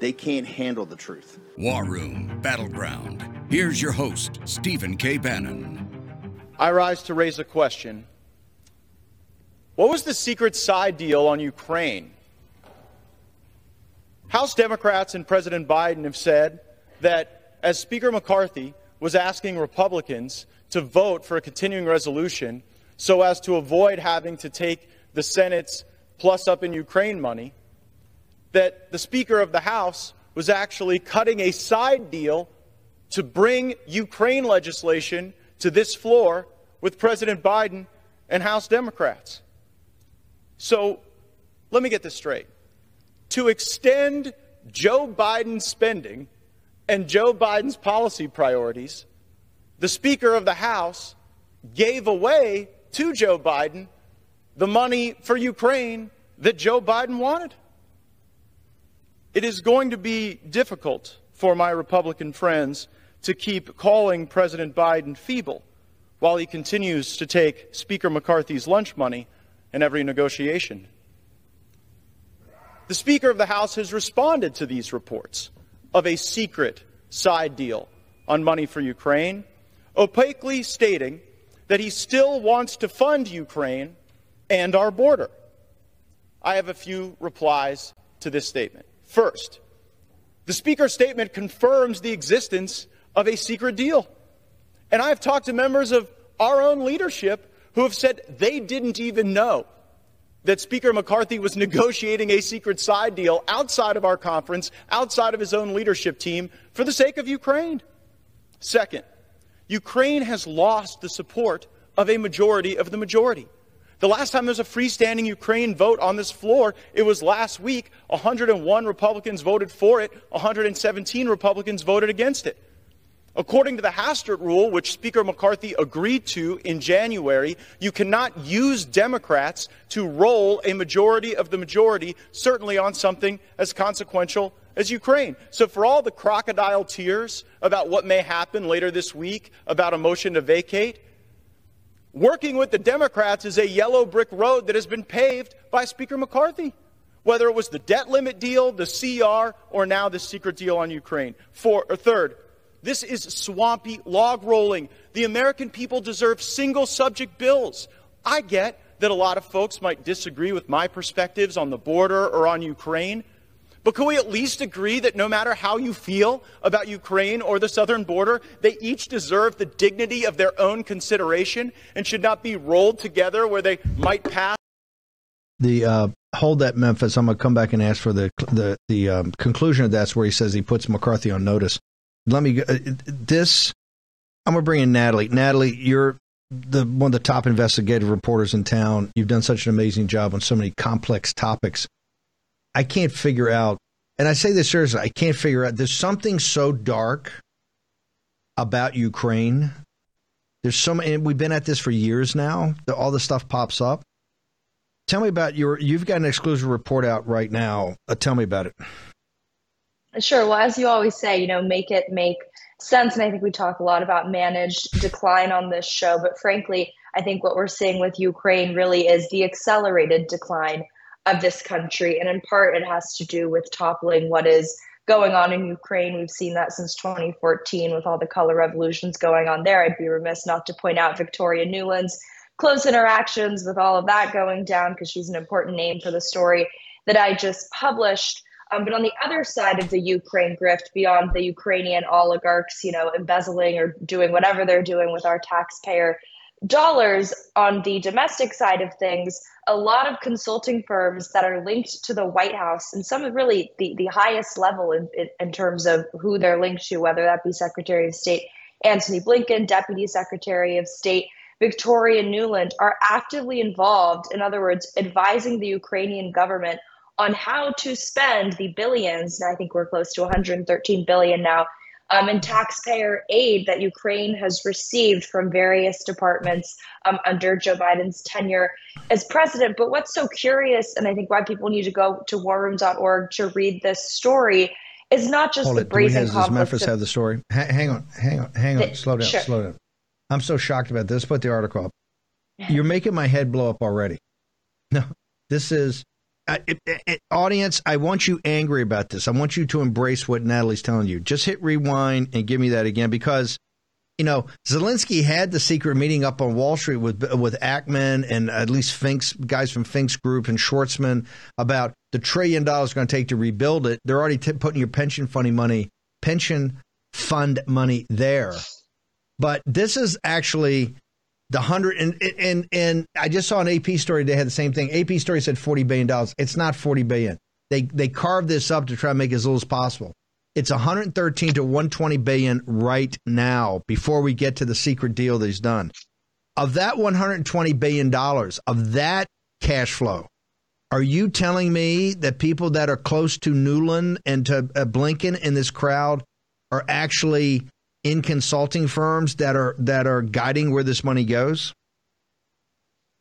they can't handle the truth. War Room Battleground. Here's your host, Stephen K. Bannon. I rise to raise a question. What was the secret side deal on Ukraine? House Democrats and President Biden have said that as Speaker McCarthy was asking Republicans to vote for a continuing resolution so as to avoid having to take the Senate's plus up in Ukraine money, that the Speaker of the House was actually cutting a side deal to bring Ukraine legislation to this floor with President Biden and House Democrats. So let me get this straight. To extend Joe Biden's spending and Joe Biden's policy priorities, the Speaker of the House gave away to Joe Biden the money for Ukraine that Joe Biden wanted. It is going to be difficult for my Republican friends to keep calling President Biden feeble while he continues to take Speaker McCarthy's lunch money in every negotiation. The Speaker of the House has responded to these reports of a secret side deal on money for Ukraine, opaquely stating that he still wants to fund Ukraine and our border. I have a few replies to this statement. First, the Speaker's statement confirms the existence of a secret deal. And I've talked to members of our own leadership who have said they didn't even know that Speaker McCarthy was negotiating a secret side deal outside of our conference, outside of his own leadership team, for the sake of Ukraine. Second, Ukraine has lost the support of a majority of the majority. The last time there was a freestanding Ukraine vote on this floor, it was last week. 101 Republicans voted for it, 117 Republicans voted against it. According to the Hastert rule, which Speaker McCarthy agreed to in January, you cannot use Democrats to roll a majority of the majority, certainly on something as consequential as Ukraine. So, for all the crocodile tears about what may happen later this week about a motion to vacate, Working with the Democrats is a yellow brick road that has been paved by Speaker McCarthy, whether it was the debt limit deal, the CR, or now the secret deal on Ukraine. For, or third, this is swampy log rolling. The American people deserve single subject bills. I get that a lot of folks might disagree with my perspectives on the border or on Ukraine, but can we at least agree that no matter how you feel about Ukraine or the southern border, they each deserve the dignity of their own consideration and should not be rolled together where they might pass? The uh, hold that Memphis. I'm going to come back and ask for the the the um, conclusion of that's where he says he puts McCarthy on notice. Let me uh, this. I'm going to bring in Natalie. Natalie, you're the one of the top investigative reporters in town. You've done such an amazing job on so many complex topics. I can't figure out, and I say this seriously, I can't figure out. There's something so dark about Ukraine. There's so many. We've been at this for years now. All the stuff pops up. Tell me about your. You've got an exclusive report out right now. Uh, tell me about it. Sure. Well, as you always say, you know, make it make sense. And I think we talk a lot about managed decline on this show. But frankly, I think what we're seeing with Ukraine really is the accelerated decline of this country. And in part, it has to do with toppling what is going on in Ukraine. We've seen that since 2014 with all the color revolutions going on there. I'd be remiss not to point out Victoria Nuland's close interactions with all of that going down because she's an important name for the story that I just published. Um, but on the other side of the Ukraine grift, beyond the Ukrainian oligarchs, you know, embezzling or doing whatever they're doing with our taxpayer dollars on the domestic side of things, a lot of consulting firms that are linked to the White House and some of really the, the highest level in, in, in terms of who they're linked to, whether that be Secretary of State Antony Blinken, Deputy Secretary of State Victoria Nuland, are actively involved, in other words, advising the Ukrainian government on how to spend the billions. and I think we're close to 113 billion now um, and taxpayer aid that Ukraine has received from various departments um, under Joe Biden's tenure as president. But what's so curious, and I think why people need to go to warroom.org to read this story, is not just Hold the it. brazen Do we, does Memphis have the story? Ha- hang on, hang on, hang on. The- slow down, sure. slow down. I'm so shocked about this. Put the article up. You're making my head blow up already. No, this is Uh, it, audience. I want you angry about this. I want you to embrace what Natalie's telling you. Just hit rewind and give me that again because you know Zelensky had the secret meeting up on Wall Street with with Ackman and at least Fink's guys from Fink's group and Schwarzman about the trillion dollars going to take to rebuild it. They're already t- putting your pension funny money, pension fund money there. But this is actually the hundred and and and I just saw an AP story. They had the same thing. AP story said forty billion dollars. It's not forty billion. They they carved this up to try to make as little as possible. It's 113 to 120 billion right now before we get to the secret deal that he's done. Of that 120 billion dollars, of that cash flow, are you telling me that people that are close to Nuland and to uh, Blinken in this crowd are actually in consulting firms that are that are guiding where this money goes?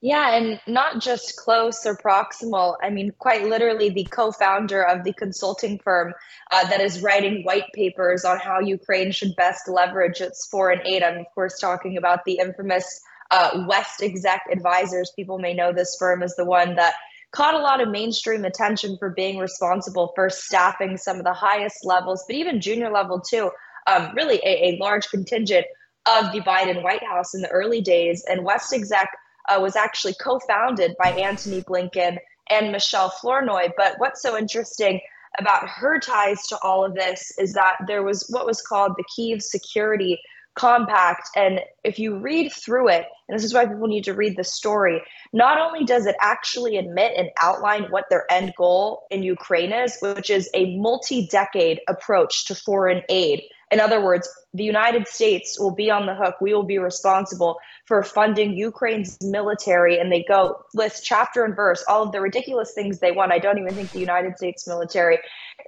Yeah, and not just close or proximal. I mean, quite literally, the co founder of the consulting firm uh, that is writing white papers on how Ukraine should best leverage its foreign aid. I'm, of course, talking about the infamous uh, WestExec Advisors. People may know this firm as the one that caught a lot of mainstream attention for being responsible for staffing some of the highest levels, but even junior level too. Um, really, a, a large contingent of the Biden White House in the early days. And WestExec uh, was actually co-founded by Antony Blinken and Michelle Flournoy. But what's so interesting about her ties to all of this is that there was what was called the Kiev Security Compact. And if you read through it, and this is why people need to read the story, not only does it actually admit and outline what their end goal in Ukraine is, which is a multi decade approach to foreign aid. In other words, the United States will be on the hook. We will be responsible for funding Ukraine's military. And they go list chapter and verse all of the ridiculous things they want. I don't even think the United States military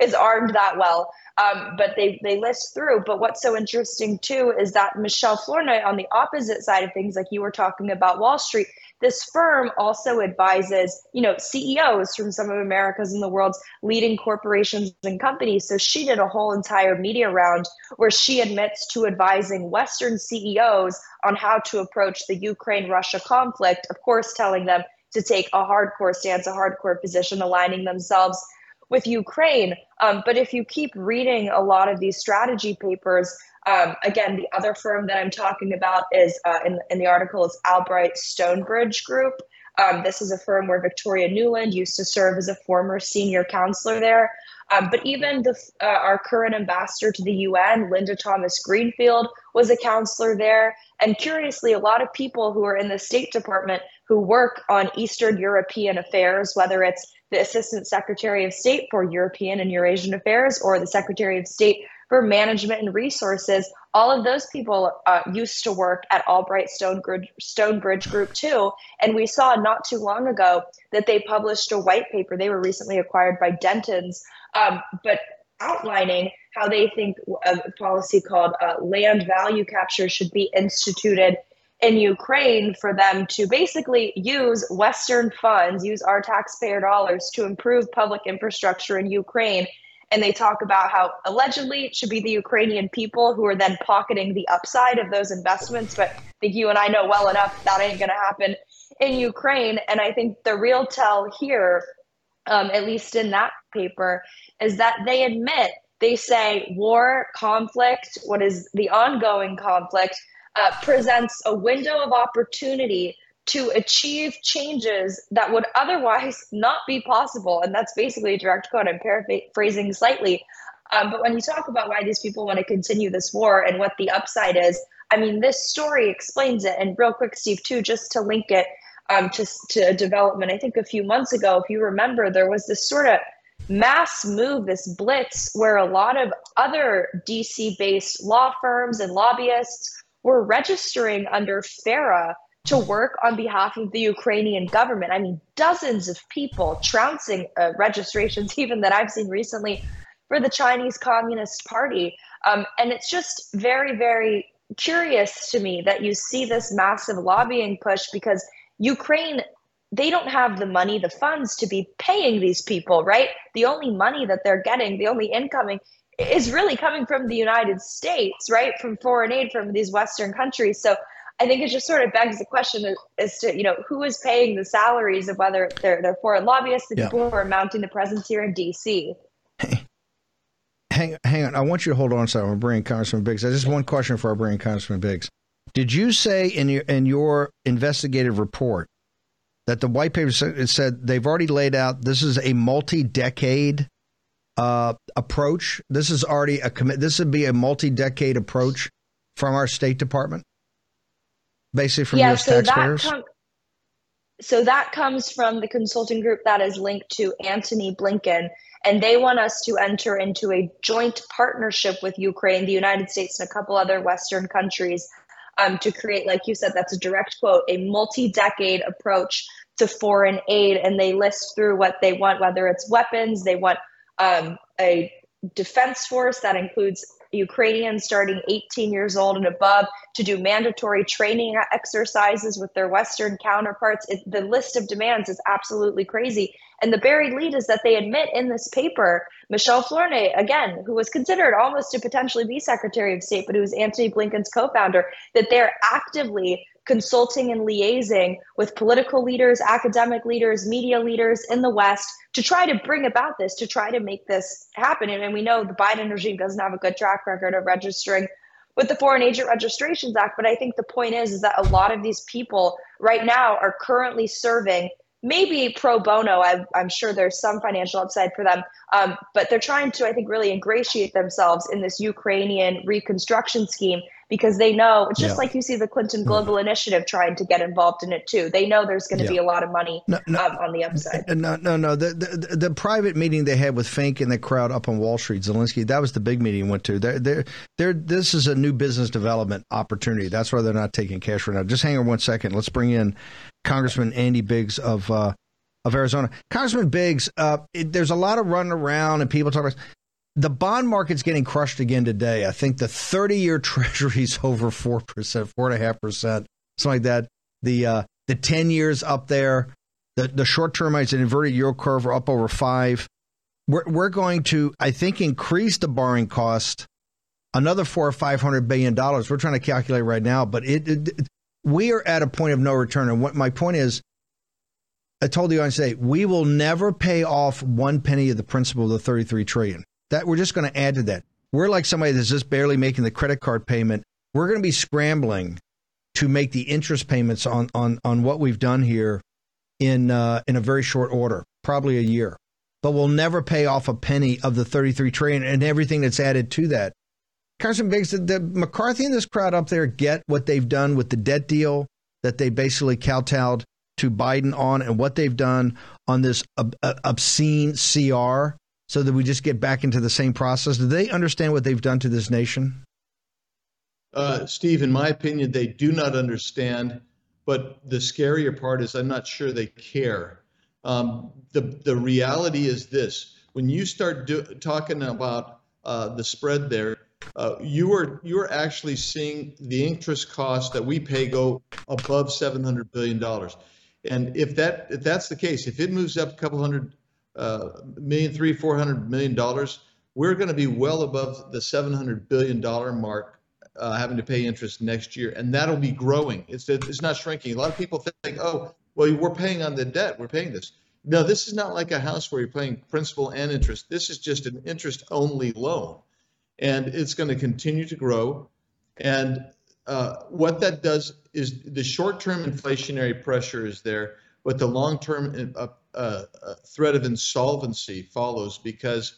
is armed that well. Um, but they, they list through. But what's so interesting too is that Michelle Flournoy, on the opposite side of things, like you were talking about Wall Street, this firm also advises, you know, CEOs from some of America's and the world's leading corporations and companies. So she did a whole entire media round where she admits to advising Western CEOs on how to approach the Ukraine-Russia conflict. Of course, telling them to take a hardcore stance, a hardcore position, aligning themselves with Ukraine. Um, but if you keep reading a lot of these strategy papers, um, again, the other firm that I'm talking about is uh, in, in the article is Albright Stonebridge Group. Um, this is a firm where Victoria Nuland used to serve as a former senior counselor there. Um, but even the, uh, our current ambassador to the UN, Linda Thomas Greenfield, was a counselor there. And curiously, a lot of people who are in the State Department who work on Eastern European affairs, whether it's the Assistant Secretary of State for European and Eurasian Affairs or the Secretary of State for Management and Resources, all of those people uh, used to work at Albright Stonebridge, Stonebridge Group too. And we saw not too long ago that they published a white paper. They were recently acquired by Dentons, um, but outlining how they think a policy called uh, land value capture should be instituted in Ukraine for them to basically use Western funds, use our taxpayer dollars to improve public infrastructure in Ukraine. And they talk about how allegedly it should be the Ukrainian people who are then pocketing the upside of those investments. But I think you and I know well enough that ain't going to happen in Ukraine. And I think the real tell here, um, at least in that paper, is that they admit, they say war, conflict, what is the ongoing conflict, uh, presents a window of opportunity to achieve changes that would otherwise not be possible. And that's basically a direct quote. I'm paraphrasing slightly. Um, but when you talk about why these people want to continue this war and what the upside is, I mean, this story explains it. And real quick, Steve, too, just to link it um, to, to development, I think a few months ago, if you remember, there was this sort of mass move, this blitz, where a lot of other DC based law firms and lobbyists were registering under FARA to work on behalf of the Ukrainian government. I mean, dozens of people trouncing uh, registrations, even that I've seen recently, for the Chinese Communist Party. Um, and it's just very, very curious to me that you see this massive lobbying push because Ukraine they don't have the money, the funds to be paying these people, right? The only money that they're getting, the only incoming is really coming from the United States, right? From foreign aid from these Western countries. So I think it just sort of begs the question as to, you know, who is paying the salaries of whether they're, they're foreign lobbyists, the yeah. people who are mounting the presence here in D.C. Hey, hang, hang on. I want you to hold on a second. I'm bringing Congressman Biggs. I just one question for our bringing Congressman Biggs. Did you say in your in your investigative report that the white paper said they've already laid out this is a multi-decade uh, approach. This is already a commit. This would be a multi-decade approach from our State Department, basically from yeah, U.S. So taxpayers. That com- so that comes from the consulting group that is linked to Antony Blinken, and they want us to enter into a joint partnership with Ukraine, the United States, and a couple other Western countries um, to create, like you said, that's a direct quote, a multi decade approach to foreign aid. And they list through what they want, whether it's weapons, they want um, a defense force that includes Ukrainians starting 18 years old and above to do mandatory training exercises with their Western counterparts. It, the list of demands is absolutely crazy. And the buried lead is that they admit in this paper, Michelle Flournoy, again, who was considered almost to potentially be Secretary of State, but who was Antony Blinken's co founder, that they're actively consulting and liaising with political leaders, academic leaders, media leaders in the West to try to bring about this, to try to make this happen. And, we know the Biden regime doesn't have a good track record of registering with the Foreign Agent Registrations Act. But I think the point is, is that a lot of these people right now are currently serving maybe pro bono. I, am sure there's some financial upside for them, um, but they're trying to, I think, really ingratiate themselves in this Ukrainian reconstruction scheme because they know it's just yeah. like you see the Clinton Global mm. Initiative trying to get involved in it too. They know there's going to yeah. be a lot of money no, no, um, on the upside. No, no, no. The, the, the private meeting they had with Fink and the crowd up on Wall Street, Zelensky, that was the big meeting went to. They're, they're, they're, this is a new business development opportunity. That's why they're not taking cash right now. Just hang on one second. Let's bring in Congressman Andy Biggs of uh, of Arizona. Congressman Biggs, uh, it, there's a lot of running around and people talking about the bond market's getting crushed again today. I think the 30 year treasury's over 4%, 4.5%, something like that. The uh, the 10 years up there. The, the short term, it's an inverted yield curve, are up over five. We're, we're going to, I think, increase the borrowing cost another four or five hundred billion dollars. We're trying to calculate right now, but it, it, we are at a point of no return. And what my point is, I told you on say we will never pay off one penny of the principal of the 33 trillion. That we're just going to add to that. We're like somebody that's just barely making the credit card payment. We're going to be scrambling to make the interest payments on on on what we've done here in uh, in a very short order, probably a year. But we'll never pay off a penny of the 33 trillion and everything that's added to that. Congressman Biggs, the McCarthy and this crowd up there get what they've done with the debt deal that they basically kowtowed to Biden on, and what they've done on this ob- obscene CR so that we just get back into the same process? Do they understand what they've done to this nation? Uh, Steve, in my opinion, they do not understand. But the scarier part is I'm not sure they care. Um, the the reality is this: when you start do, talking about uh, the spread there, uh, you are you are actually seeing the interest cost that we pay go above 700 billion dollars. And if that if that's the case, if it moves up a couple hundred uh, million, three, four hundred million dollars, we're going to be well above the seven hundred billion dollar mark, uh, having to pay interest next year, and that'll be growing. It's it's not shrinking. A lot of people think, oh, well, we're paying on the debt, we're paying this. No, this is not like a house where you're paying principal and interest. This is just an interest only loan, and it's going to continue to grow. And uh, what that does is the short term inflationary pressure is there, but the long term uh, uh, uh, threat of insolvency follows because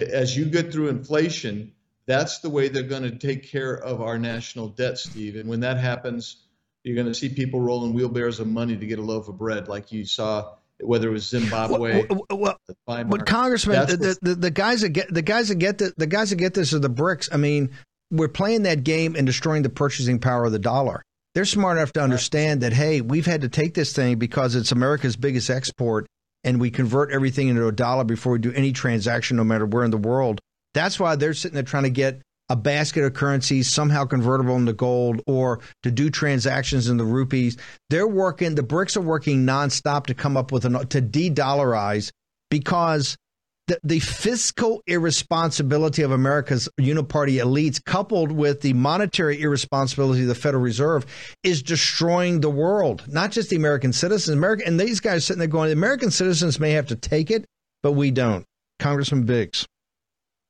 as you get through inflation, that's the way they're going to take care of our national debt, Steve. And when that happens, you're going to see people rolling wheelbarrows of money to get a loaf of bread, like you saw whether it was Zimbabwe. Well, well, well but Congressman, the, the, the, guys that get the guys that get the, the guys that get this are the BRICS. I mean, we're playing that game and destroying the purchasing power of the dollar. They're smart enough to understand that hey, we've had to take this thing because it's America's biggest export, and we convert everything into a dollar before we do any transaction, no matter where in the world. That's why they're sitting there trying to get a basket of currencies somehow convertible into gold or to do transactions in the rupees. They're working, the BRICS are working nonstop to come up with an, to de dollarize because the, the fiscal irresponsibility of America's uniparty elites, coupled with the monetary irresponsibility of the Federal Reserve, is destroying the world, not just the American citizens. America, and these guys sitting there going, the American citizens may have to take it, but we don't. Congressman Biggs.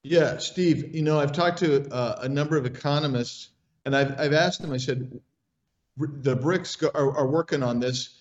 Yeah, Steve, you know, I've talked to uh, a number of economists and I've, I've asked them, I said, the BRICS are, are, working on this.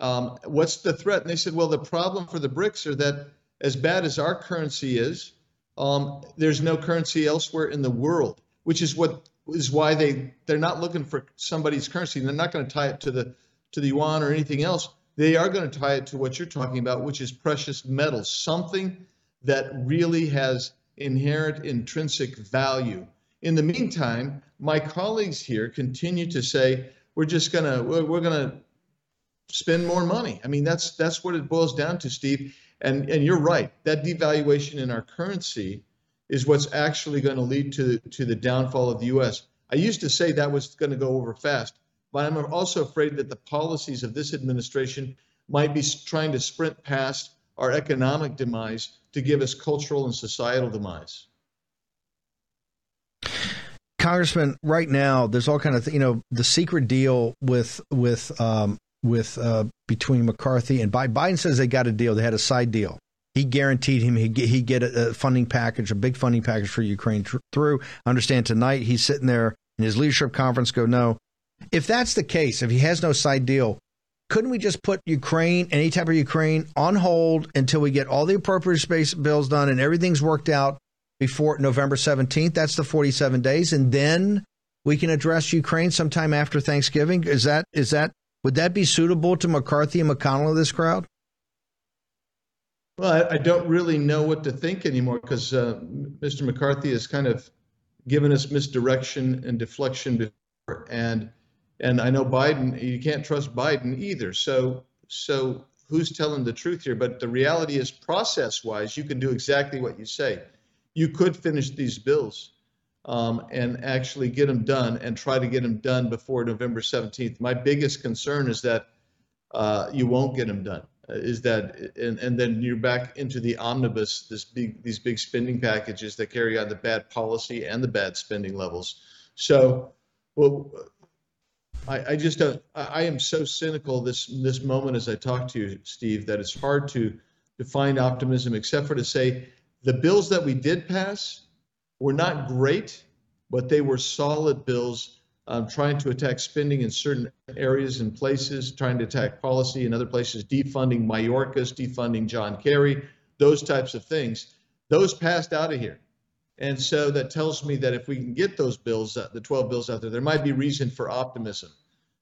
Um, what's the threat? And they said, well, the problem for the BRICS are that as bad as our currency is, um, there's no currency elsewhere in the world, which is what is why they they're not looking for somebody's currency. They're not going to tie it to the to the yuan or anything else. They are going to tie it to what you're talking about, which is precious metals, something that really has inherent intrinsic value. In the meantime, my colleagues here continue to say we're just going to we're, we're going to spend more money. I mean, that's that's what it boils down to, Steve. And and you're right. That devaluation in our currency is what's actually going to lead to to the downfall of the U.S. I used to say that was going to go over fast, but I'm also afraid that the policies of this administration might be trying to sprint past our economic demise to give us cultural and societal demise. Congressman, right now there's all kind of you know the secret deal with with um, with uh, between McCarthy and Biden. Biden says they got a deal. They had a side deal. He guaranteed him he he get a, funding package, a big funding package for Ukraine tr- through. Understand tonight he's sitting there in his leadership conference. Go no. If that's the case, if he has no side deal, couldn't we just put Ukraine, any type of Ukraine, on hold until we get all the appropriate space bills done and everything's worked out before November 17th? That's the 47 days, and then we can address Ukraine sometime after Thanksgiving. Is that is that would that be suitable to McCarthy and McConnell this crowd? Well, I, I don't really know what to think anymore because uh, Mr. McCarthy has kind of given us misdirection and deflection before, and and I know Biden. You can't trust Biden either. So so who's telling the truth here? But the reality is, process-wise, you can do exactly what you say. You could finish these bills um, and actually get them done and try to get them done before November 17th. My biggest concern is that uh, you won't get them done. Uh, is that and, and then you're back into the omnibus, this big these big spending packages that carry on the bad policy and the bad spending levels. So, well, I, I just don't. I, I am so cynical this this moment as I talk to you, Steve, that it's hard to to find optimism, except for to say the bills that we did pass were not great, but they were solid bills um, trying to attack spending in certain areas and places, trying to attack policy in other places, defunding Mayorkas, defunding John Kerry, those types of things. Those passed out of here. And so that tells me that if we can get those bills, uh, the 12 bills out there, there might be reason for optimism.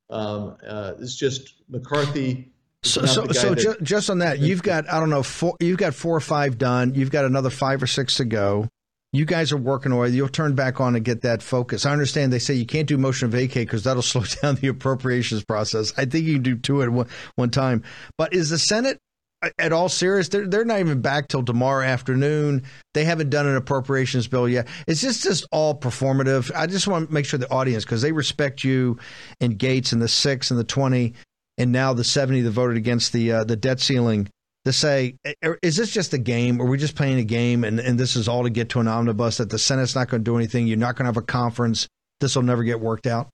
Um, uh, it's just McCarthy. So, so, so that, ju- just on that, you've got I don't know four, you've got four or five done. You've got another five or six to go you guys are working away. You'll turn back on and get that focus. I understand they say you can't do motion vacate because that'll slow down the appropriations process. I think you can do two at one, one time. But is the Senate at all serious? They're, they're not even back till tomorrow afternoon. They haven't done an appropriations bill yet. It's just just all performative. I just want to make sure the audience, because they respect you and Gates and the six and the 20 and now the 70 that voted against the uh, the debt ceiling to say, is this just a game? Are we just playing a game and, and this is all to get to an omnibus that the Senate's not going to do anything? You're not going to have a conference. This will never get worked out?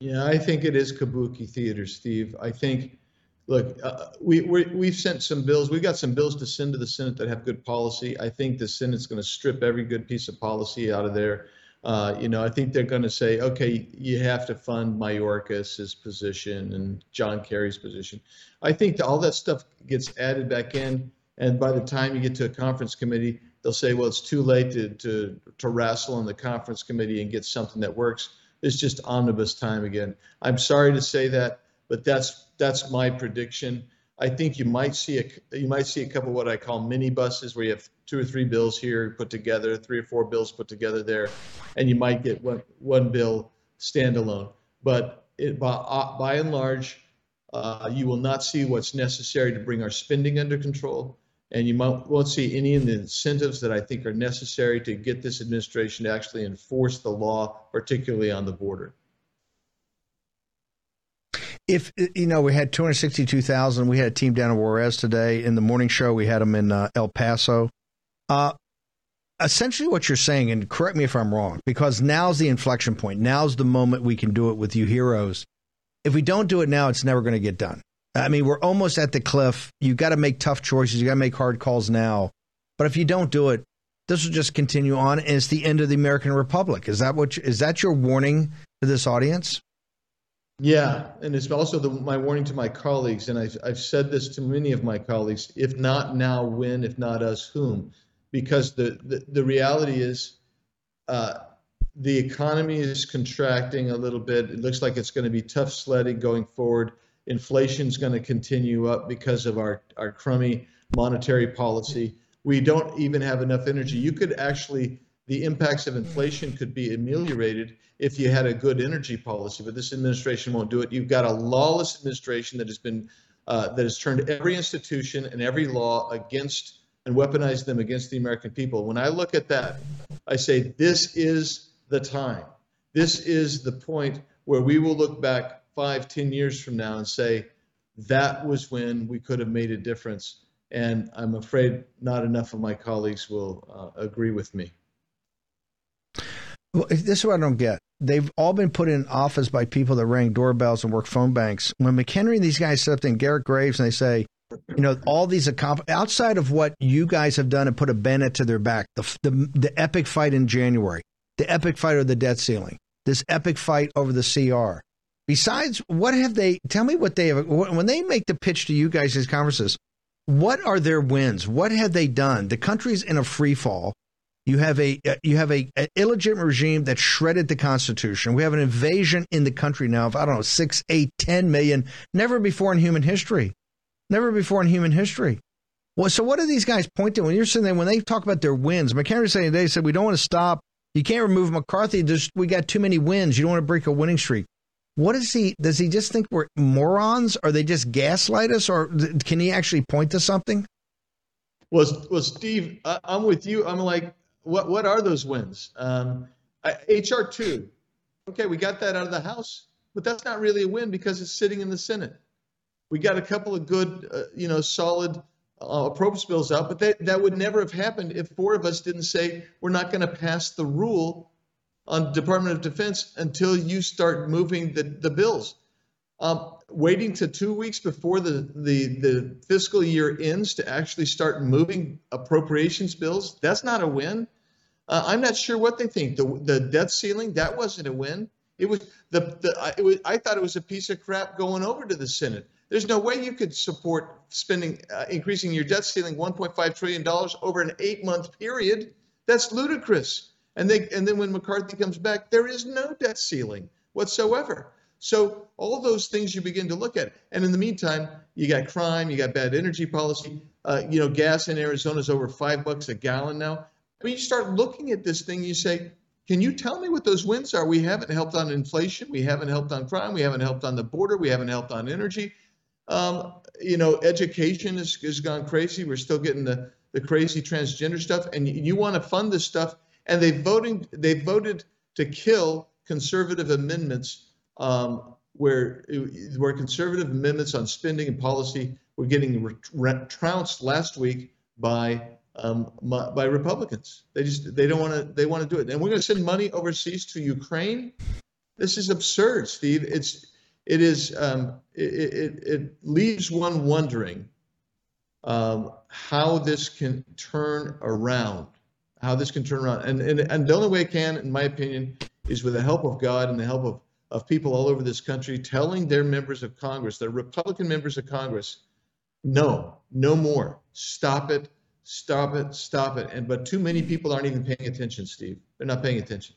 Yeah, I think it is kabuki theater, Steve. I think, look, uh, we, we, have sent some bills. We've got some bills to send to the Senate that have good policy. I think the Senate's going to strip every good piece of policy out of there. Uh, you know, I think they're going to say, okay, you have to fund Mayorkas's position and John Kerry's position. I think all that stuff gets added back in, and by the time you get to a conference committee, they'll say, well, it's too late to to to wrestle in the conference committee and get something that works. It's just omnibus time again. I'm sorry to say that, but that's that's my prediction. I think you might see a you might see a couple of what I call mini buses where you have two or three bills here put together, three or four bills put together there, and you might get one one bill standalone. but it, by, uh, by and large, uh, you will not see what's necessary to bring our spending under control, and you might, won't see any of the incentives that I think are necessary to get this administration to actually enforce the law, particularly on the border. If you know, we had 262,000. We had a team down in Juarez today. In the morning show, we had them in uh, El Paso. Uh, essentially, what you're saying, and correct me if I'm wrong, because now's the inflection point. Now's the moment we can do it with you heroes. If we don't do it now, it's never going to get done. I mean, we're almost at the cliff. You got to make tough choices. You got to make hard calls now. But if you don't do it, this will just continue on, and it's the end of the American Republic. Is that what? You, is that your warning to this audience? Yeah, and it's also the, my warning to my colleagues, and I've, I've said this to many of my colleagues: if not now, when? If not us, whom? Because the the, the reality is, uh, the economy is contracting a little bit. It looks like it's going to be tough sledding going forward. Inflation's going to continue up because of our our crummy monetary policy. We don't even have enough energy. You could actually the impacts of inflation could be ameliorated if you had a good energy policy, but this administration won't do it. You've got a lawless administration that has been uh, that has turned every institution and every law against and weaponized them against the American people. When I look at that, I say this is the time. This is the point where we will look back five, ten years from now and say that was when we could have made a difference. And I'm afraid not enough of my colleagues will uh, agree with me. Well, this is what I don't get. They've all been put in office by people that rang doorbells and work phone banks. When McHenry and these guys sit up in Garrett Graves and they say, you know, all these accomp- outside of what you guys have done and put a bennett to their back, the, the the epic fight in January, the epic fight over the debt ceiling, this epic fight over the CR. Besides, what have they? Tell me what they have when they make the pitch to you guys these conferences. What are their wins? What have they done? The country's in a free fall. You have a uh, you have a, a, illegitimate regime that shredded the Constitution. We have an invasion in the country now of I don't know six, eight, ten million. Never before in human history. Never before in human history. Well, so what do these guys point to when you're sitting there when they talk about their wins? McHenry saying they said we don't want to stop. You can't remove McCarthy. Just we got too many wins. You don't want to break a winning streak. What is he? Does he just think we're morons? Or they just gaslight us? Or can he actually point to something? Well, well, Steve, I, I'm with you. I'm like what what are those wins? Um, HR two, okay, we got that out of the House, but that's not really a win because it's sitting in the Senate. We got a couple of good, uh, you know, solid uh, appropriations bills out, but that that would never have happened if four of us didn't say we're not going to pass the rule on Department of Defense until you start moving the the bills. Um, waiting to two weeks before the, the, the fiscal year ends to actually start moving appropriations bills, that's not a win. Uh, I'm not sure what they think. The, the debt ceiling, that wasn't a win. It was the, the it was, I thought it was a piece of crap going over to the Senate. There's no way you could support spending, uh, increasing your debt ceiling 1.5 trillion dollars over an eight-month period. That's ludicrous. And they, and then when McCarthy comes back, there is no debt ceiling whatsoever. So all those things you begin to look at. And in the meantime, you got crime, you got bad energy policy. Uh, you know, gas in Arizona is over five bucks a gallon now. When you start looking at this thing, you say, can you tell me what those wins are? We haven't helped on inflation. We haven't helped on crime. We haven't helped on the border. We haven't helped on energy. Um, you know, education has, has gone crazy. We're still getting the, the crazy transgender stuff. And you, you want to fund this stuff. And they voting they voted to kill conservative amendments um, where where conservative amendments on spending and policy were getting trounced last week by um, by Republicans. They just they don't want to they want to do it, and we're going to send money overseas to Ukraine. This is absurd, Steve. It's it is um, it, it, it leaves one wondering um, how this can turn around, how this can turn around, and, and and the only way it can, in my opinion, is with the help of God and the help of of people all over this country telling their members of Congress, their Republican members of Congress, no, no more. Stop it, stop it, stop it. And but too many people aren't even paying attention, Steve. They're not paying attention.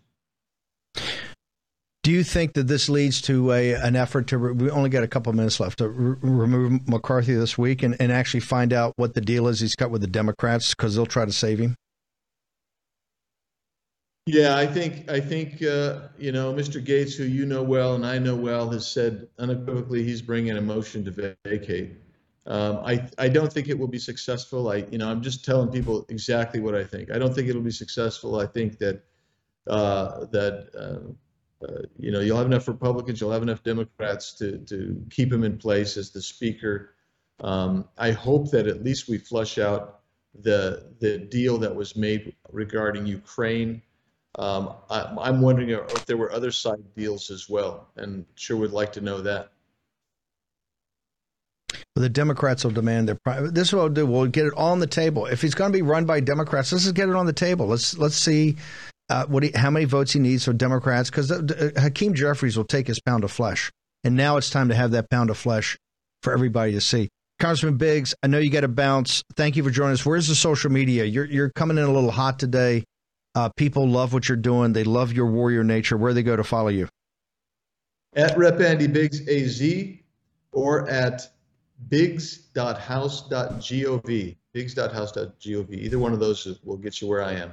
Do you think that this leads to a, an effort to? Re- we only got a couple minutes left to re- remove McCarthy this week and, and actually find out what the deal is he's cut with the Democrats because they'll try to save him. Yeah, I think I think uh, you know Mr. Gates, who you know well and I know well, has said unequivocally he's bringing a motion to vacate. Um, I I don't think it will be successful. I you know I'm just telling people exactly what I think. I don't think it'll be successful. I think that uh, that uh, uh you know you'll have enough Republicans, you'll have enough Democrats to to keep him in place as the speaker. Um, I hope that at least we flush out the the deal that was made regarding Ukraine. Um, I, am wondering if there were other side deals as well, and sure would like to know that. The Democrats will demand their. This is what we'll do. We'll get it all on the table. If he's going to be run by Democrats, let's just get it on the table. Let's let's see uh, what he, how many votes he needs for Democrats because uh, Hakeem Jeffries will take his pound of flesh, and now it's time to have that pound of flesh for everybody to see. Congressman Biggs, I know you got to bounce. Thank you for joining us. Where's the social media? You're you're coming in a little hot today. Uh, people love what you're doing. They love your warrior nature. Where they go to follow you? At Rep Andy Biggs AZ or at biggs.house.gov. Biggs.house.gov. Either one of those will get you where I am.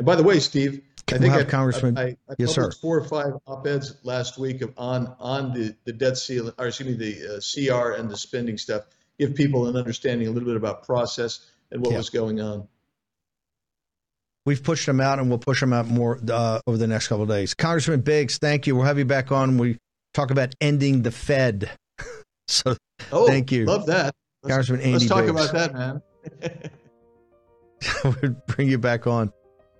And by the way, Steve, I think we'll I, Congressman. I, I, I yes, sir. Four or five op-eds last week of on on the the debt ceiling, or excuse me, the uh, CR and the spending stuff. Give people an understanding a little bit about process and what yeah. was going on. We've pushed them out, and we'll push them out more uh, over the next couple of days. Congressman Biggs, thank you. We'll have you back on. We talk about ending the Fed. so, oh, thank you. Love that. Let's, Congressman Andy. Let's talk Biggs. about that, man. we'll bring you back on.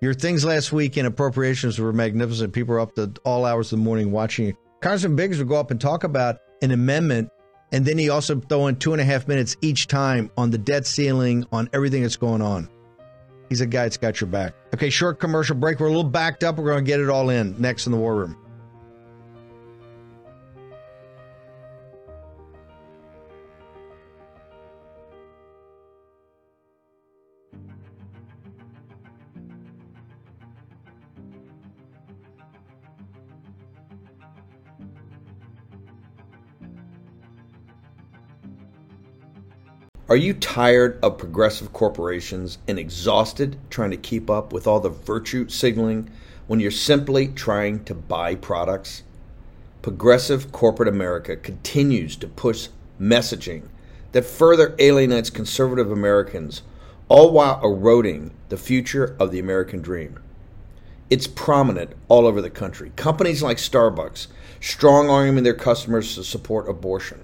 Your things last week in appropriations were magnificent. People were up to all hours of the morning watching. Congressman Biggs would go up and talk about an amendment, and then he also throw in two and a half minutes each time on the debt ceiling, on everything that's going on. He's a guy that's got your back. Okay, short commercial break. We're a little backed up. We're going to get it all in next in the war room. Are you tired of progressive corporations and exhausted trying to keep up with all the virtue signaling when you're simply trying to buy products? Progressive corporate America continues to push messaging that further alienates conservative Americans, all while eroding the future of the American dream. It's prominent all over the country. Companies like Starbucks strong arming their customers to support abortion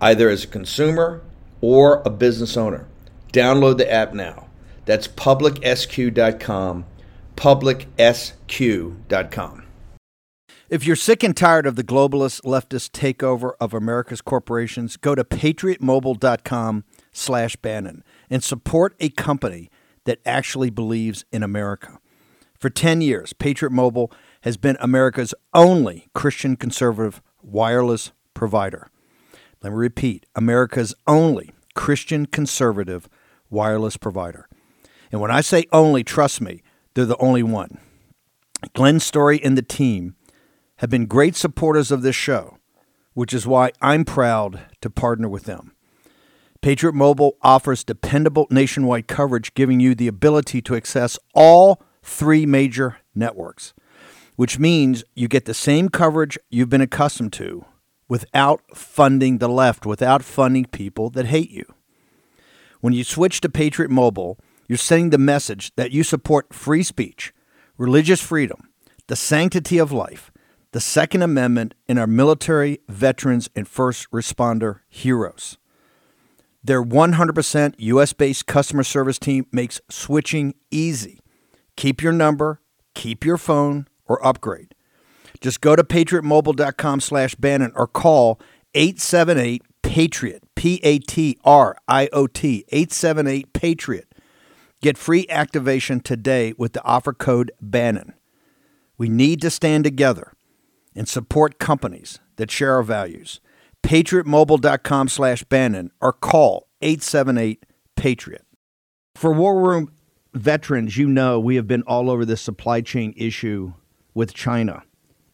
either as a consumer or a business owner. Download the app now. That's publicsq.com, publicsq.com. If you're sick and tired of the globalist leftist takeover of America's corporations, go to patriotmobile.com slash Bannon and support a company that actually believes in America. For 10 years, Patriot Mobile has been America's only Christian conservative wireless provider. Let me repeat America's only Christian conservative wireless provider. And when I say only, trust me, they're the only one. Glenn Story and the team have been great supporters of this show. which is why I'm proud to partner with them. Patriot Mobile offers dependable nationwide coverage, giving you the ability to access all three major networks, which means you get the same coverage you've been accustomed to without funding the left, without funding people that hate you. When you switch to Patriot Mobile, you're sending the message that you support free speech, religious freedom, the sanctity of life, the Second Amendment, and our military, veterans, and first responder heroes. Their 100% US based customer service team makes switching easy. Keep your number, keep your phone, or upgrade. Just go to patriotmobile.com slash Bannon or call 878 Patriot, P A T R I O T, 878 Patriot. Get free activation today with the offer code Bannon. We need to stand together and support companies that share our values. PatriotMobile.com slash Bannon or call 878 Patriot. For War Room veterans, you know we have been all over this supply chain issue with China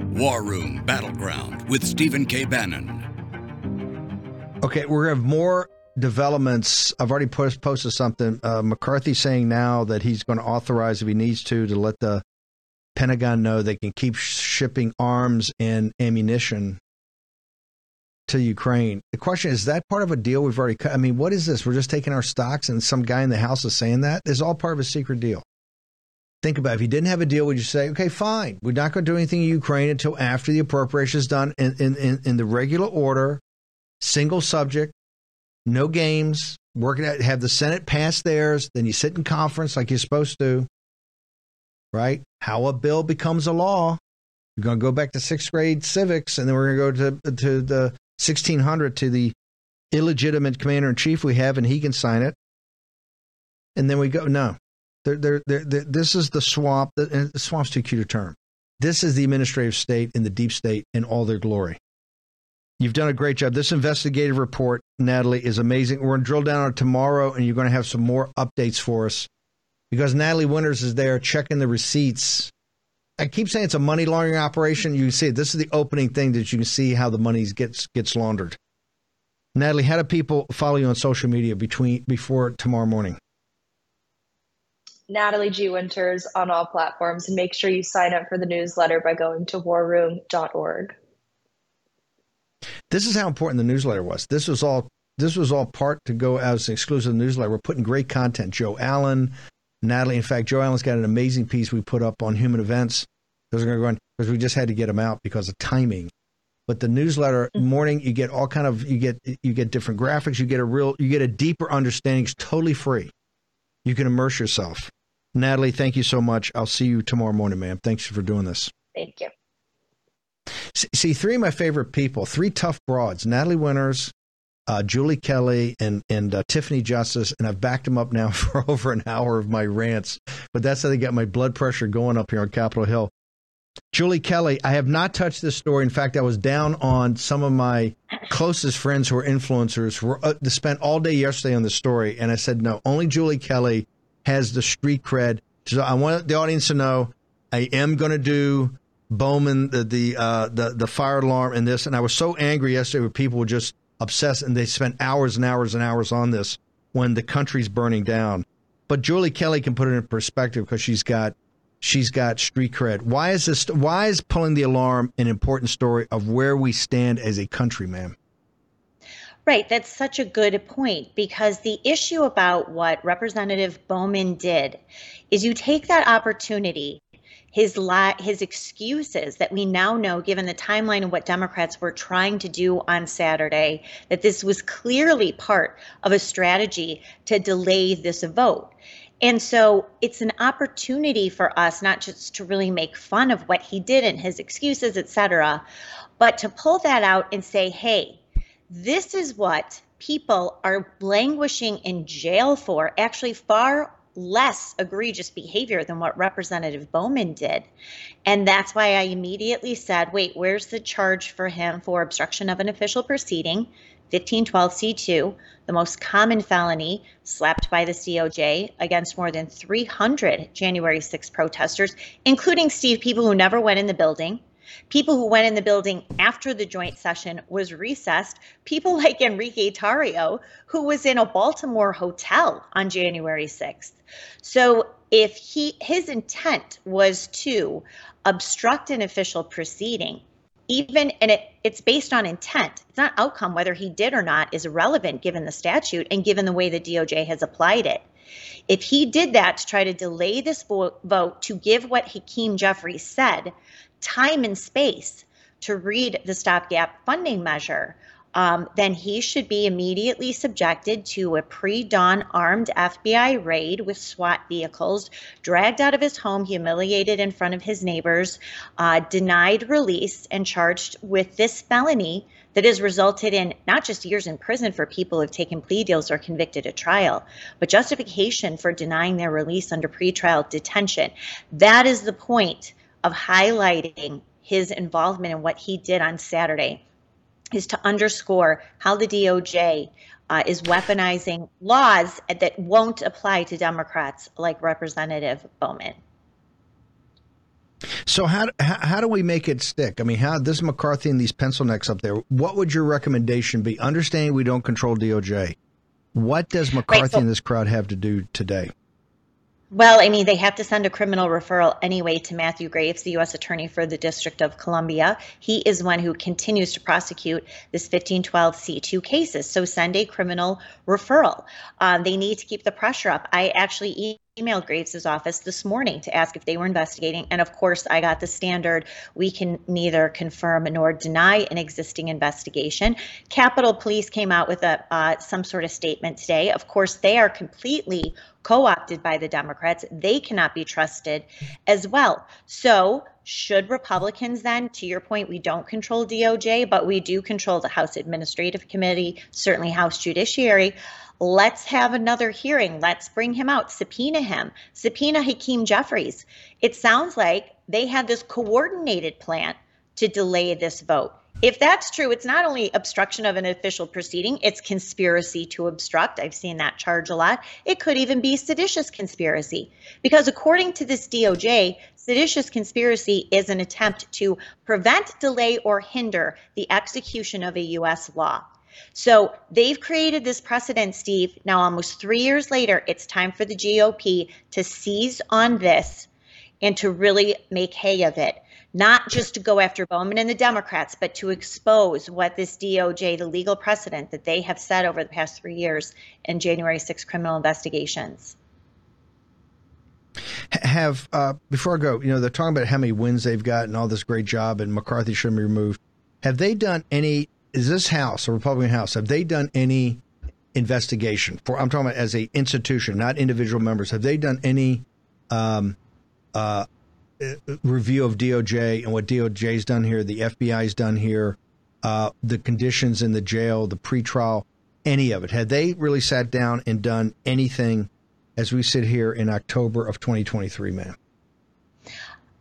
War Room Battleground with Stephen K. Bannon. Okay, to have more developments. I've already post, posted something. Uh, McCarthy saying now that he's going to authorize, if he needs to, to let the Pentagon know they can keep shipping arms and ammunition to Ukraine. The question is, is that part of a deal we've already cut? I mean, what is this? We're just taking our stocks and some guy in the House is saying that? It's all part of a secret deal. Think about it. if you didn't have a deal, would you say, okay, fine, we're not going to do anything in Ukraine until after the appropriation is done in, in, in, in the regular order single subject, no games, working at have the Senate pass theirs, then you sit in conference like you're supposed to. Right? How a bill becomes a law. We're going to go back to sixth grade civics, and then we're going to go to to the 1600 to the illegitimate commander in chief we have, and he can sign it. And then we go. No, they're, they're, they're, this is the swamp. The, the swamp's too cute a term. This is the administrative state and the deep state in all their glory. You've done a great job. This investigative report, Natalie, is amazing. We're going to drill down on tomorrow, and you're going to have some more updates for us because Natalie Winters is there checking the receipts. I keep saying it's a money laundering operation. You can see it. This is the opening thing that you can see how the money gets gets laundered. Natalie, how do people follow you on social media between before tomorrow morning? Natalie G. Winters on all platforms, and make sure you sign up for the newsletter by going to warroom.org. This is how important the newsletter was. This was all this was all part to go as an exclusive newsletter. We're putting great content. Joe Allen, Natalie. In fact, Joe Allen's got an amazing piece we put up on human events. Those are going to go on because we just had to get them out because of timing. But the newsletter mm-hmm. morning, you get all kind of you get you get different graphics. You get a real you get a deeper understanding. It's totally free. You can immerse yourself. Natalie, thank you so much. I'll see you tomorrow morning, ma'am. Thanks for doing this. Thank you. See, three of my favorite people, three tough broads: Natalie Winters, uh, Julie Kelly, and and uh, Tiffany Justice. And I've backed them up now for over an hour of my rants. But that's how they got my blood pressure going up here on Capitol Hill. Julie Kelly, I have not touched this story. In fact, I was down on some of my closest friends who are influencers who were uh, spent all day yesterday on the story, and I said no. Only Julie Kelly has the street cred. So I want the audience to know I am going to do Bowman the the, uh, the the fire alarm and this, and I was so angry yesterday where people were just obsessed and they spent hours and hours and hours on this when the country's burning down. But Julie Kelly can put it in perspective because she's got she's got street cred. Why is this? Why is pulling the alarm an important story of where we stand as a country, ma'am? Right, that's such a good point because the issue about what Representative Bowman did is you take that opportunity his li- his excuses that we now know given the timeline of what Democrats were trying to do on Saturday that this was clearly part of a strategy to delay this vote. And so it's an opportunity for us not just to really make fun of what he did and his excuses, et cetera, but to pull that out and say, hey, this is what people are languishing in jail for, actually far less egregious behavior than what Representative Bowman did. And that's why I immediately said, wait, where's the charge for him for obstruction of an official proceeding? 1512C2, the most common felony slapped by the DOJ against more than 300 January 6 protesters, including Steve, people who never went in the building, people who went in the building after the joint session was recessed, people like Enrique Tarrio, who was in a Baltimore hotel on January 6th. So if he his intent was to obstruct an official proceeding, even and it it's based on intent it's not outcome whether he did or not is irrelevant given the statute and given the way the doj has applied it if he did that to try to delay this vote to give what hakeem jeffries said time and space to read the stopgap funding measure um, then he should be immediately subjected to a pre dawn armed FBI raid with SWAT vehicles, dragged out of his home, humiliated in front of his neighbors, uh, denied release, and charged with this felony that has resulted in not just years in prison for people who have taken plea deals or convicted at trial, but justification for denying their release under pretrial detention. That is the point of highlighting his involvement in what he did on Saturday is to underscore how the DOJ uh, is weaponizing laws that won't apply to Democrats like Representative Bowman. So how how do we make it stick? I mean, how this McCarthy and these pencil necks up there? What would your recommendation be? Understanding we don't control DOJ, what does McCarthy right, so, and this crowd have to do today? Well, I mean, they have to send a criminal referral anyway to Matthew Graves, the U.S. Attorney for the District of Columbia. He is one who continues to prosecute this 1512C2 cases. So send a criminal referral. Um, they need to keep the pressure up. I actually emailed Graves's office this morning to ask if they were investigating. And of course, I got the standard we can neither confirm nor deny an existing investigation. Capitol Police came out with a uh, some sort of statement today. Of course, they are completely co-opted by the Democrats. They cannot be trusted as well. So should Republicans then, to your point, we don't control DOJ, but we do control the House Administrative Committee, certainly House Judiciary. Let's have another hearing. Let's bring him out, subpoena him, subpoena Hakeem Jeffries. It sounds like they had this coordinated plan to delay this vote. If that's true, it's not only obstruction of an official proceeding, it's conspiracy to obstruct. I've seen that charge a lot. It could even be seditious conspiracy. Because according to this DOJ, seditious conspiracy is an attempt to prevent, delay, or hinder the execution of a U.S. law. So they've created this precedent, Steve. Now, almost three years later, it's time for the GOP to seize on this and to really make hay of it. Not just to go after Bowman and the Democrats, but to expose what this DOJ, the legal precedent that they have set over the past three years in January 6 criminal investigations. Have uh, before I go, you know, they're talking about how many wins they've got and all this great job, and McCarthy shouldn't be removed. Have they done any is this House, a Republican House, have they done any investigation for? I'm talking about as a institution, not individual members. Have they done any um, uh, review of DOJ and what DOJ's done here, the FBI's done here, uh, the conditions in the jail, the pretrial, any of it? Have they really sat down and done anything as we sit here in October of 2023, ma'am?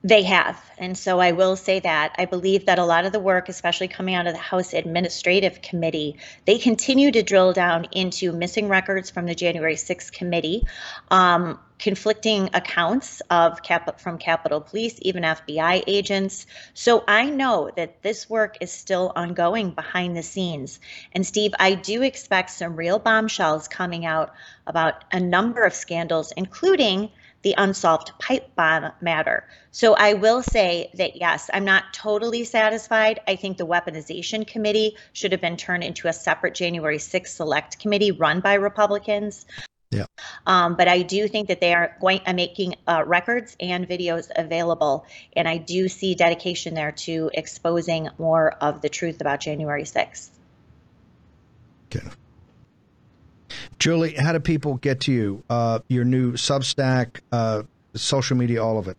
They have. And so I will say that. I believe that a lot of the work, especially coming out of the House Administrative Committee, they continue to drill down into missing records from the January 6th committee, um, conflicting accounts of Cap- from Capitol Police, even FBI agents. So I know that this work is still ongoing behind the scenes. And Steve, I do expect some real bombshells coming out about a number of scandals, including the unsolved pipe bomb matter. So I will say that yes, I'm not totally satisfied. I think the weaponization committee should have been turned into a separate January 6th select committee run by Republicans. Yeah. Um, but I do think that they are going uh, making uh, records and videos available, and I do see dedication there to exposing more of the truth about January 6th. Okay. Julie, how do people get to you? Uh, your new Substack, uh, social media, all of it.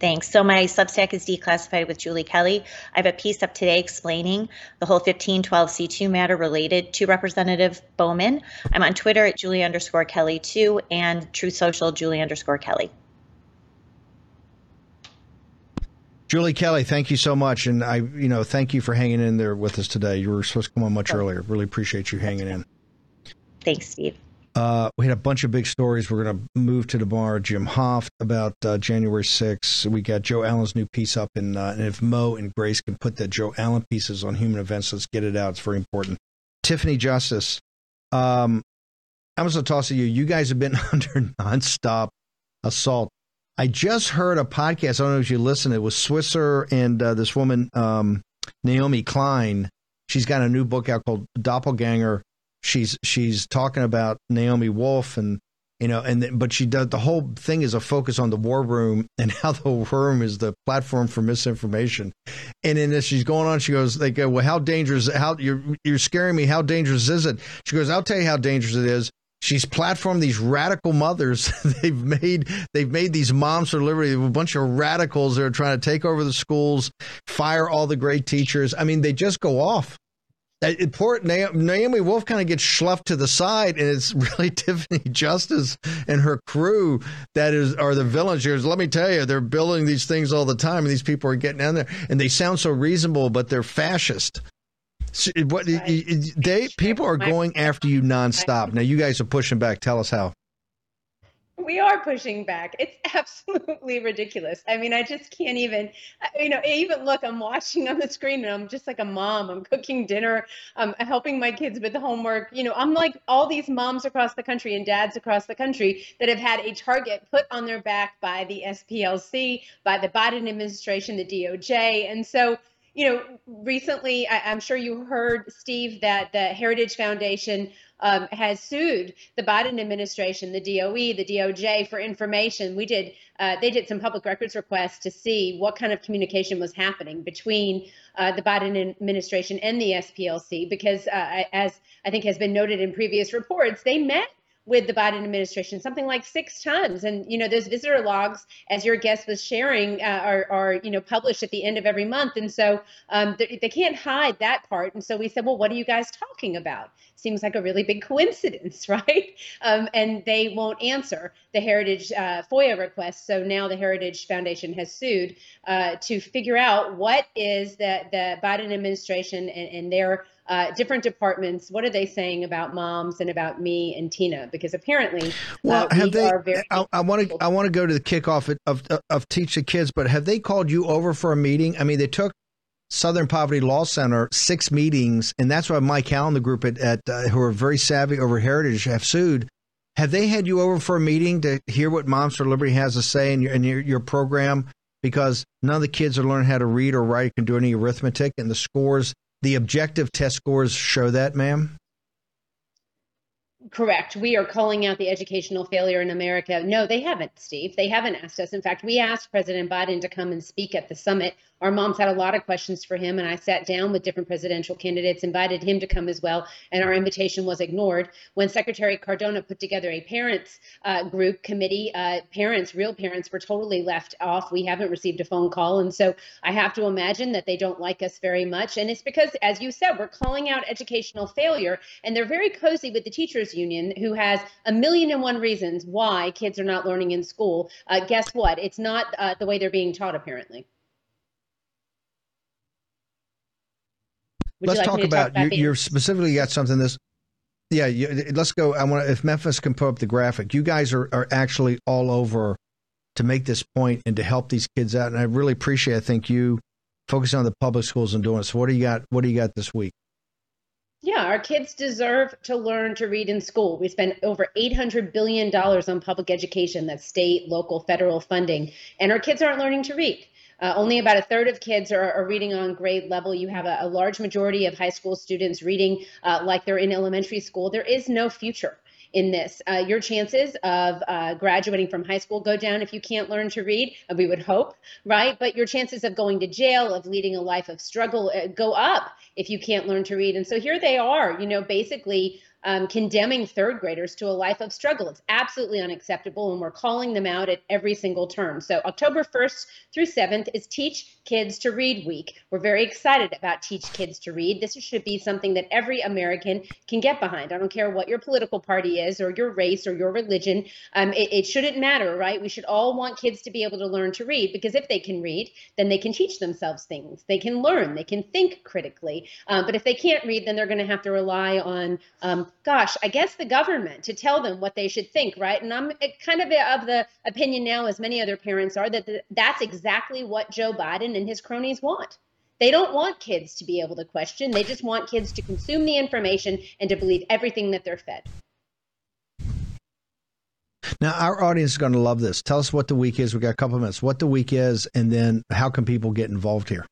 Thanks. So my Substack is declassified with Julie Kelly. I have a piece up today explaining the whole 1512C2 matter related to Representative Bowman. I'm on Twitter at Julie underscore Kelly 2 and Truth Social Julie underscore Kelly. Julie Kelly, thank you so much, and I, you know, thank you for hanging in there with us today. You were supposed to come on much earlier. Really appreciate you hanging in. Thanks, Steve. Uh, we had a bunch of big stories. We're going to move to tomorrow. Jim Hoft about uh, January 6th. We got Joe Allen's new piece up, in, uh, and if Mo and Grace can put that Joe Allen pieces on human events, let's get it out. It's very important. Tiffany Justice, um, I'm going to toss to you. You guys have been under nonstop assault. I just heard a podcast. I don't know if you listened. It was Switzer and uh, this woman, um, Naomi Klein. She's got a new book out called Doppelganger she's she's talking about Naomi Wolf and you know and but she does the whole thing is a focus on the war room and how the war room is the platform for misinformation. And then as she's going on she goes they go well how dangerous how you're you're scaring me. How dangerous is it? She goes I'll tell you how dangerous it is. She's platformed these radical mothers. They've made they've made these moms for liberty. A bunch of radicals that are trying to take over the schools fire all the great teachers. I mean they just go off that poor Naomi Wolf kind of gets schluffed to the side, and it's really Tiffany Justice and her crew that is are the villains here. Let me tell you, they're building these things all the time, and these people are getting down there, and they sound so reasonable, but they're fascist. So what they people are going after you nonstop. Now you guys are pushing back. Tell us how we are pushing back. It's absolutely ridiculous. I mean, I just can't even, you know, even look, I'm watching on the screen and I'm just like a mom. I'm cooking dinner, I'm helping my kids with the homework. You know, I'm like all these moms across the country and dads across the country that have had a target put on their back by the SPLC, by the Biden administration, the DOJ. And so, you know, recently, I, am sure you heard, Steve, that the Heritage Foundation um, has sued the Biden administration, the DOE, the DOJ for information. We did, uh, they did some public records requests to see what kind of communication was happening between uh, the Biden administration and the SPLC, because uh, as I think has been noted in previous reports, they met with the Biden administration, something like six times. And you know, those visitor logs, as your guest was sharing, uh, are, are you know published at the end of every month, and so um, they, can't hide that part. And so we said, well, what are you guys talking about? Seems like a really big coincidence, right? Um, and they won't answer the Heritage uh, FOIA request. So now the Heritage Foundation has sued uh, to figure out what is the the Biden administration and, and their uh, different departments, what are they saying about moms and about me and Tina? Because apparently, well, uh, have we they? Very- I want to I want to go to the kickoff of, of of Teach the Kids, but have they called you over for a meeting? I mean, they took Southern Poverty Law Center six meetings, and that's why Mike Allen, the group at, at uh, who are very savvy over heritage, have sued. Have they had you over for a meeting to hear what Moms for Liberty has to say in your in your, your program? Because none of the kids are learning how to read or write, can do any arithmetic, and the scores the objective test scores show that, ma'am? Correct. We are calling out the educational failure in America. No, they haven't, Steve. They haven't asked us. In fact, we asked President Biden to come and speak at the summit Our moms had a lot of questions for him, and I sat down with different presidential candidates, invited him to come as well, and our invitation was ignored. When Secretary Cardona put together a parents uh, group committee, uh, parents, real parents, were totally left off. We haven't received a phone call, and so I have to imagine that they don't like us very much. And it's because, as you said, we're calling out educational failure, and they're very cozy with the teachers union, who has a million and one reasons why kids are not learning in school. Uh, guess what? It's not uh, the way they're being taught, apparently. Would let's like talk, about, talk about you, are specifically got something this. Yeah, you, let's go. I want if Memphis can put up the graphic. You guys are, are actually all over to make this point and to help these kids out. And I really appreciate. I think you focusing on the public schools and doing it. So what do you got? What do you got this week? Yeah, our kids deserve to learn to read in school. We spend over $800 billion on public education, that's state, local, federal funding, and our kids aren't learning to read. Uh, only about a third of kids are, are, reading on grade level. You have a, a large majority of high school students reading uh, like they're in elementary school. There is no future in this. Uh, your chances of uh, graduating from high school go down if you can't learn to read, we would hope, right? But your chances of going to jail, of leading a life of struggle, uh, go up if you can't learn to read. And so here they are, you know, basically um, condemning third graders to a life of struggle. It's absolutely unacceptable, and we're calling them out at every single turn. So, October 1st through 7th is Teach Kids to Read Week. We're very excited about Teach Kids to Read. This should be something that every American can get behind. I don't care what your political party is, or your race, or your religion. Um, it, it shouldn't matter, right? We should all want kids to be able to learn to read because if they can read, then they can teach themselves things. They can learn, they can think critically. Um, but if they can't read, then they're going to have to rely on um, gosh, I guess the government to tell them what they should think, right? And I'm kind of of the opinion now, as many other parents are, that that's exactly what Joe Biden and his cronies want. They don't want kids to be able to question. They just want kids to consume the information and to believe everything that they're fed. Now, our audience is going to love this. Tell us what the week is. We got a couple minutes. What the week is, and then how can people get involved here?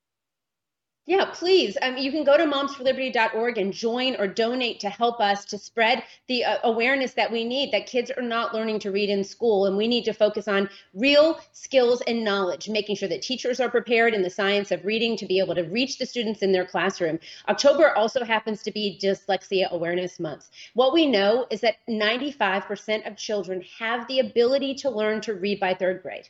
Yeah, please. Um, you can go to momsforliberty.org and join or donate to help us to spread the uh, awareness that we need that kids are not learning to read in school. And we need to focus on real skills and knowledge, making sure that teachers are prepared in the science of reading to be able to reach the students in their classroom. October also happens to be Dyslexia Awareness Month. What we know is that 95% of children have the ability to learn to read by third grade,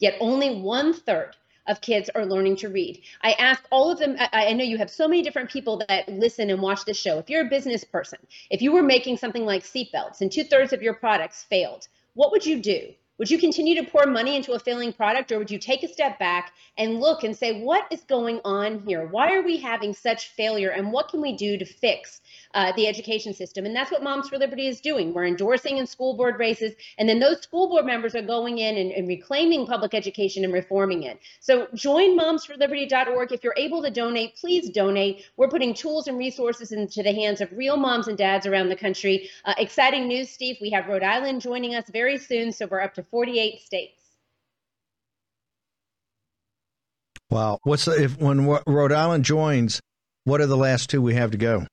yet only one third of kids are learning to read. I ask all of them, I, I, know you have so many different people that listen and watch this show. If you're a business person, if you were making something like seatbelts and two thirds of your products failed, what would you do? Would you continue to pour money into a failing product or would you take a step back and look and say, what is going on here? Why are we having such failure and what can we do to fix uh, the education system? And that's what Moms for Liberty is doing. We're endorsing in school board races and then those school board members are going in and, and reclaiming public education and reforming it. So join momsforliberty.org. If you're able to donate, please donate. We're putting tools and resources into the hands of real moms and dads around the country. Uh, exciting news, Steve. We have Rhode Island joining us very soon. So we're up to 48 states. Wow. What's the, if when Rhode Island joins, what are the last two we have to go?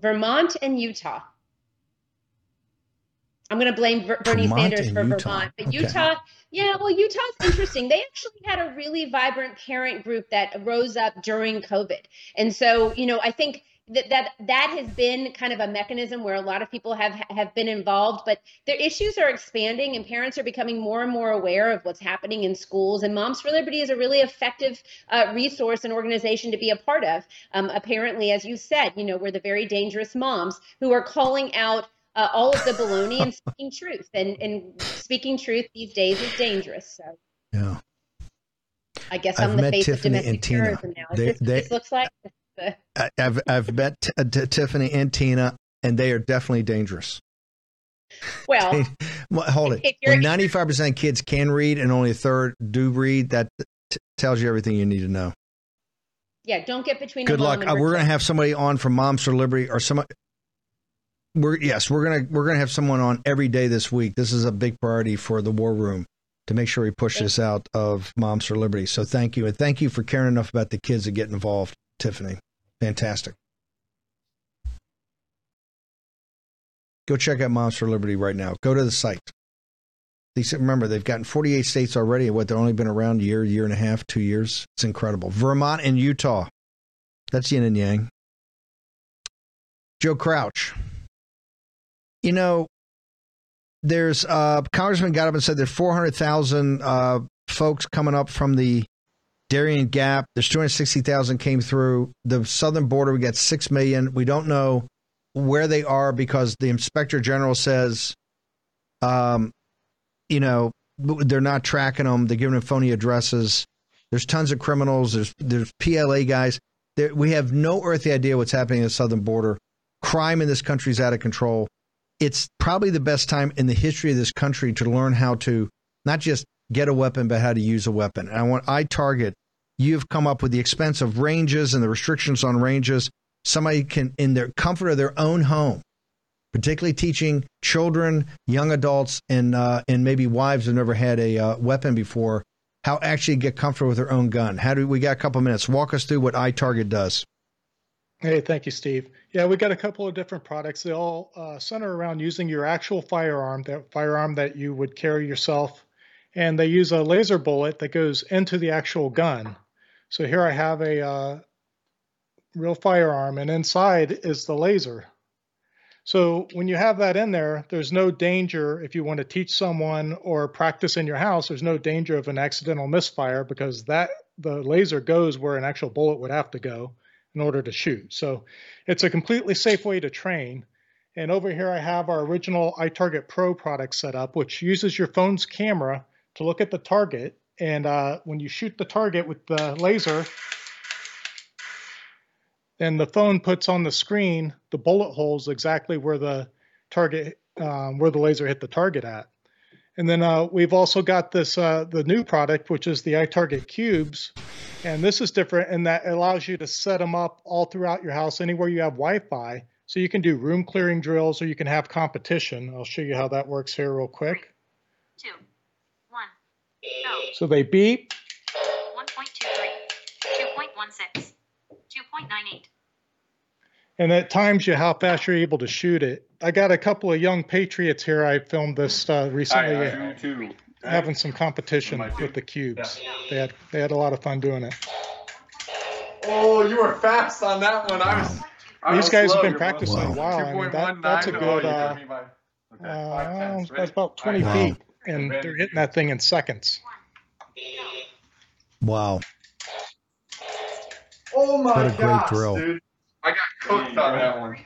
Vermont and Utah. I'm going to blame Bernie Vermont Sanders for Utah. Vermont, but okay. Utah, yeah, well, Utah's interesting. They actually had a really vibrant parent group that rose up during COVID, and so you know, I think that that that has been kind of a mechanism where a lot of people have have been involved but their issues are expanding and parents are becoming more and more aware of what's happening in schools. And moms for liberty is a really effective uh, resource and organization to be a part of. Um, apparently as you said you know we're the very dangerous moms who are calling out uh, all of the baloney and speaking truth. And and speaking truth these days is dangerous so. Yeah. I guess I'm I've the face Tiffany of domestic terrorism now. They, this, they, this looks like I've I've met T- uh, T- Tiffany and Tina, and they are definitely dangerous. Well, hold it. When ninety five percent of kids can read and only a third do read, that t- tells you everything you need to know. Yeah, don't get between. Good luck. Uh, we're going to have somebody on from Moms for Liberty or some. We're yes, we're gonna we're gonna have someone on every day this week. This is a big priority for the War Room to make sure we push this out of Moms for Liberty. So thank you, and thank you for caring enough about the kids to get involved, Tiffany. Fantastic. Go check out Moms for Liberty right now. Go to the site. Remember, they've gotten 48 states already. What they've only been around a year, year and a half, two years. It's incredible. Vermont and Utah. That's yin and yang. Joe Crouch. You know, there's uh, Congressman got up and said there's 400,000 uh, folks coming up from the Darien Gap. There's 260,000 came through the southern border. We got six million. We don't know where they are because the inspector general says, um, you know, they're not tracking them. They're giving them phony addresses. There's tons of criminals. There's there's PLA guys. There, we have no earthly idea what's happening at the southern border. Crime in this country is out of control. It's probably the best time in the history of this country to learn how to not just get a weapon, but how to use a weapon. And I want iTarget. You've come up with the expense of ranges and the restrictions on ranges. Somebody can, in their comfort of their own home, particularly teaching children, young adults, and uh, and maybe wives who've never had a uh, weapon before, how actually get comfortable with their own gun. How do we got a couple minutes? Walk us through what iTarget does. Hey, thank you, Steve. Yeah, we got a couple of different products. They all uh, center around using your actual firearm, that firearm that you would carry yourself, and they use a laser bullet that goes into the actual gun. So here I have a uh, real firearm, and inside is the laser. So when you have that in there, there's no danger if you want to teach someone or practice in your house. There's no danger of an accidental misfire because that the laser goes where an actual bullet would have to go in order to shoot. So it's a completely safe way to train. And over here I have our original iTarget Pro product set up, which uses your phone's camera to look at the target. And uh, when you shoot the target with the laser, then the phone puts on the screen the bullet holes exactly where the target, um, where the laser hit the target at. And then uh, we've also got this uh, the new product, which is the iTarget Cubes, and this is different in that it allows you to set them up all throughout your house, anywhere you have Wi-Fi. So you can do room clearing drills, or you can have competition. I'll show you how that works here real quick. Two, go. So they beep, 1.23, 2.16, 2.98. and it times you how fast you're able to shoot it. I got a couple of young patriots here. I filmed this uh, recently, I do too. having some competition with the cubes. They had they had a lot of fun doing it. Oh, you were fast on that one. I was. I These was guys slow. have been You're practicing a while. I mean, that, that's a good. Uh, beat okay, uh, that's about 20 All right. feet, and they're hitting that thing in seconds. Wow. Oh my What a great gosh, drill. dude! I got cooked on that one.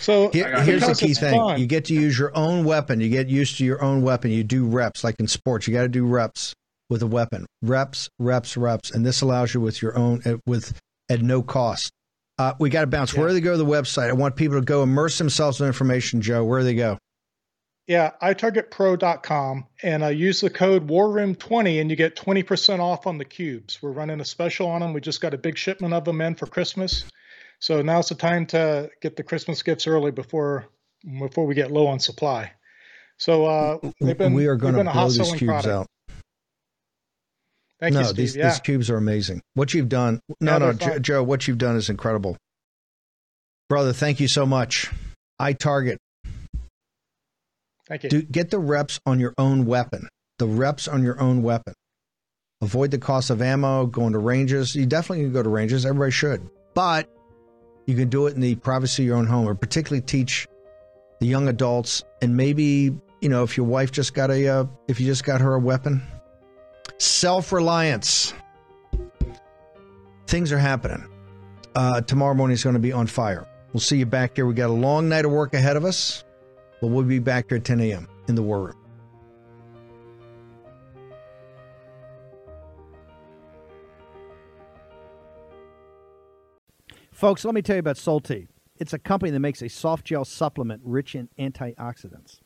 So Here- I here's the because key it's thing: fun. you get to use your own weapon. You get used to your own weapon. You do reps, like in sports. You got to do reps with a weapon. Reps, reps, reps, and this allows you with your own uh, with at no cost. Uh, we got to bounce. Where do they go to the website? I want people to go immerse themselves in information. Joe, where do they go? Yeah, itargetpro.com and uh, use the code WarRoom20 and you get 20% off on the cubes. We're running a special on them. We just got a big shipment of them in for Christmas. So now's the time to get the Christmas gifts early before before we get low on supply. So uh, they've been we are going to blow these cubes product. out. Thank no, you, Steve. these yeah. these cubes are amazing. What you've done, no, Yeah, no, they're Jo- Joe, what you've done is incredible, brother. Thank you so much. iTarget. Thank you. Do, get the reps on your own weapon. The reps on your own weapon. Avoid the cost of ammo, going to ranges. You definitely can go to ranges. Everybody should. But you can do it in the privacy of your own home, or particularly teach the young adults. And maybe, you know, if your wife just got a, uh, if you just got her a weapon, self reliance. Things are happening. Uh, tomorrow morning is going to be on fire. We'll see you back here. We got a long night of work ahead of us. But we'll be back here at 10 a.m. in the war room. Folks, let me tell you about Solti. It's a company that makes a soft gel supplement rich in antioxidants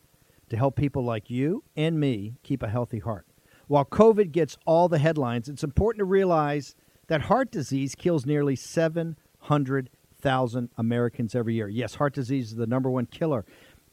to help people like you and me keep a healthy heart. While COVID gets all the headlines, it's important to realize that heart disease kills nearly 700,000 Americans every year. Yes, heart disease is the number one killer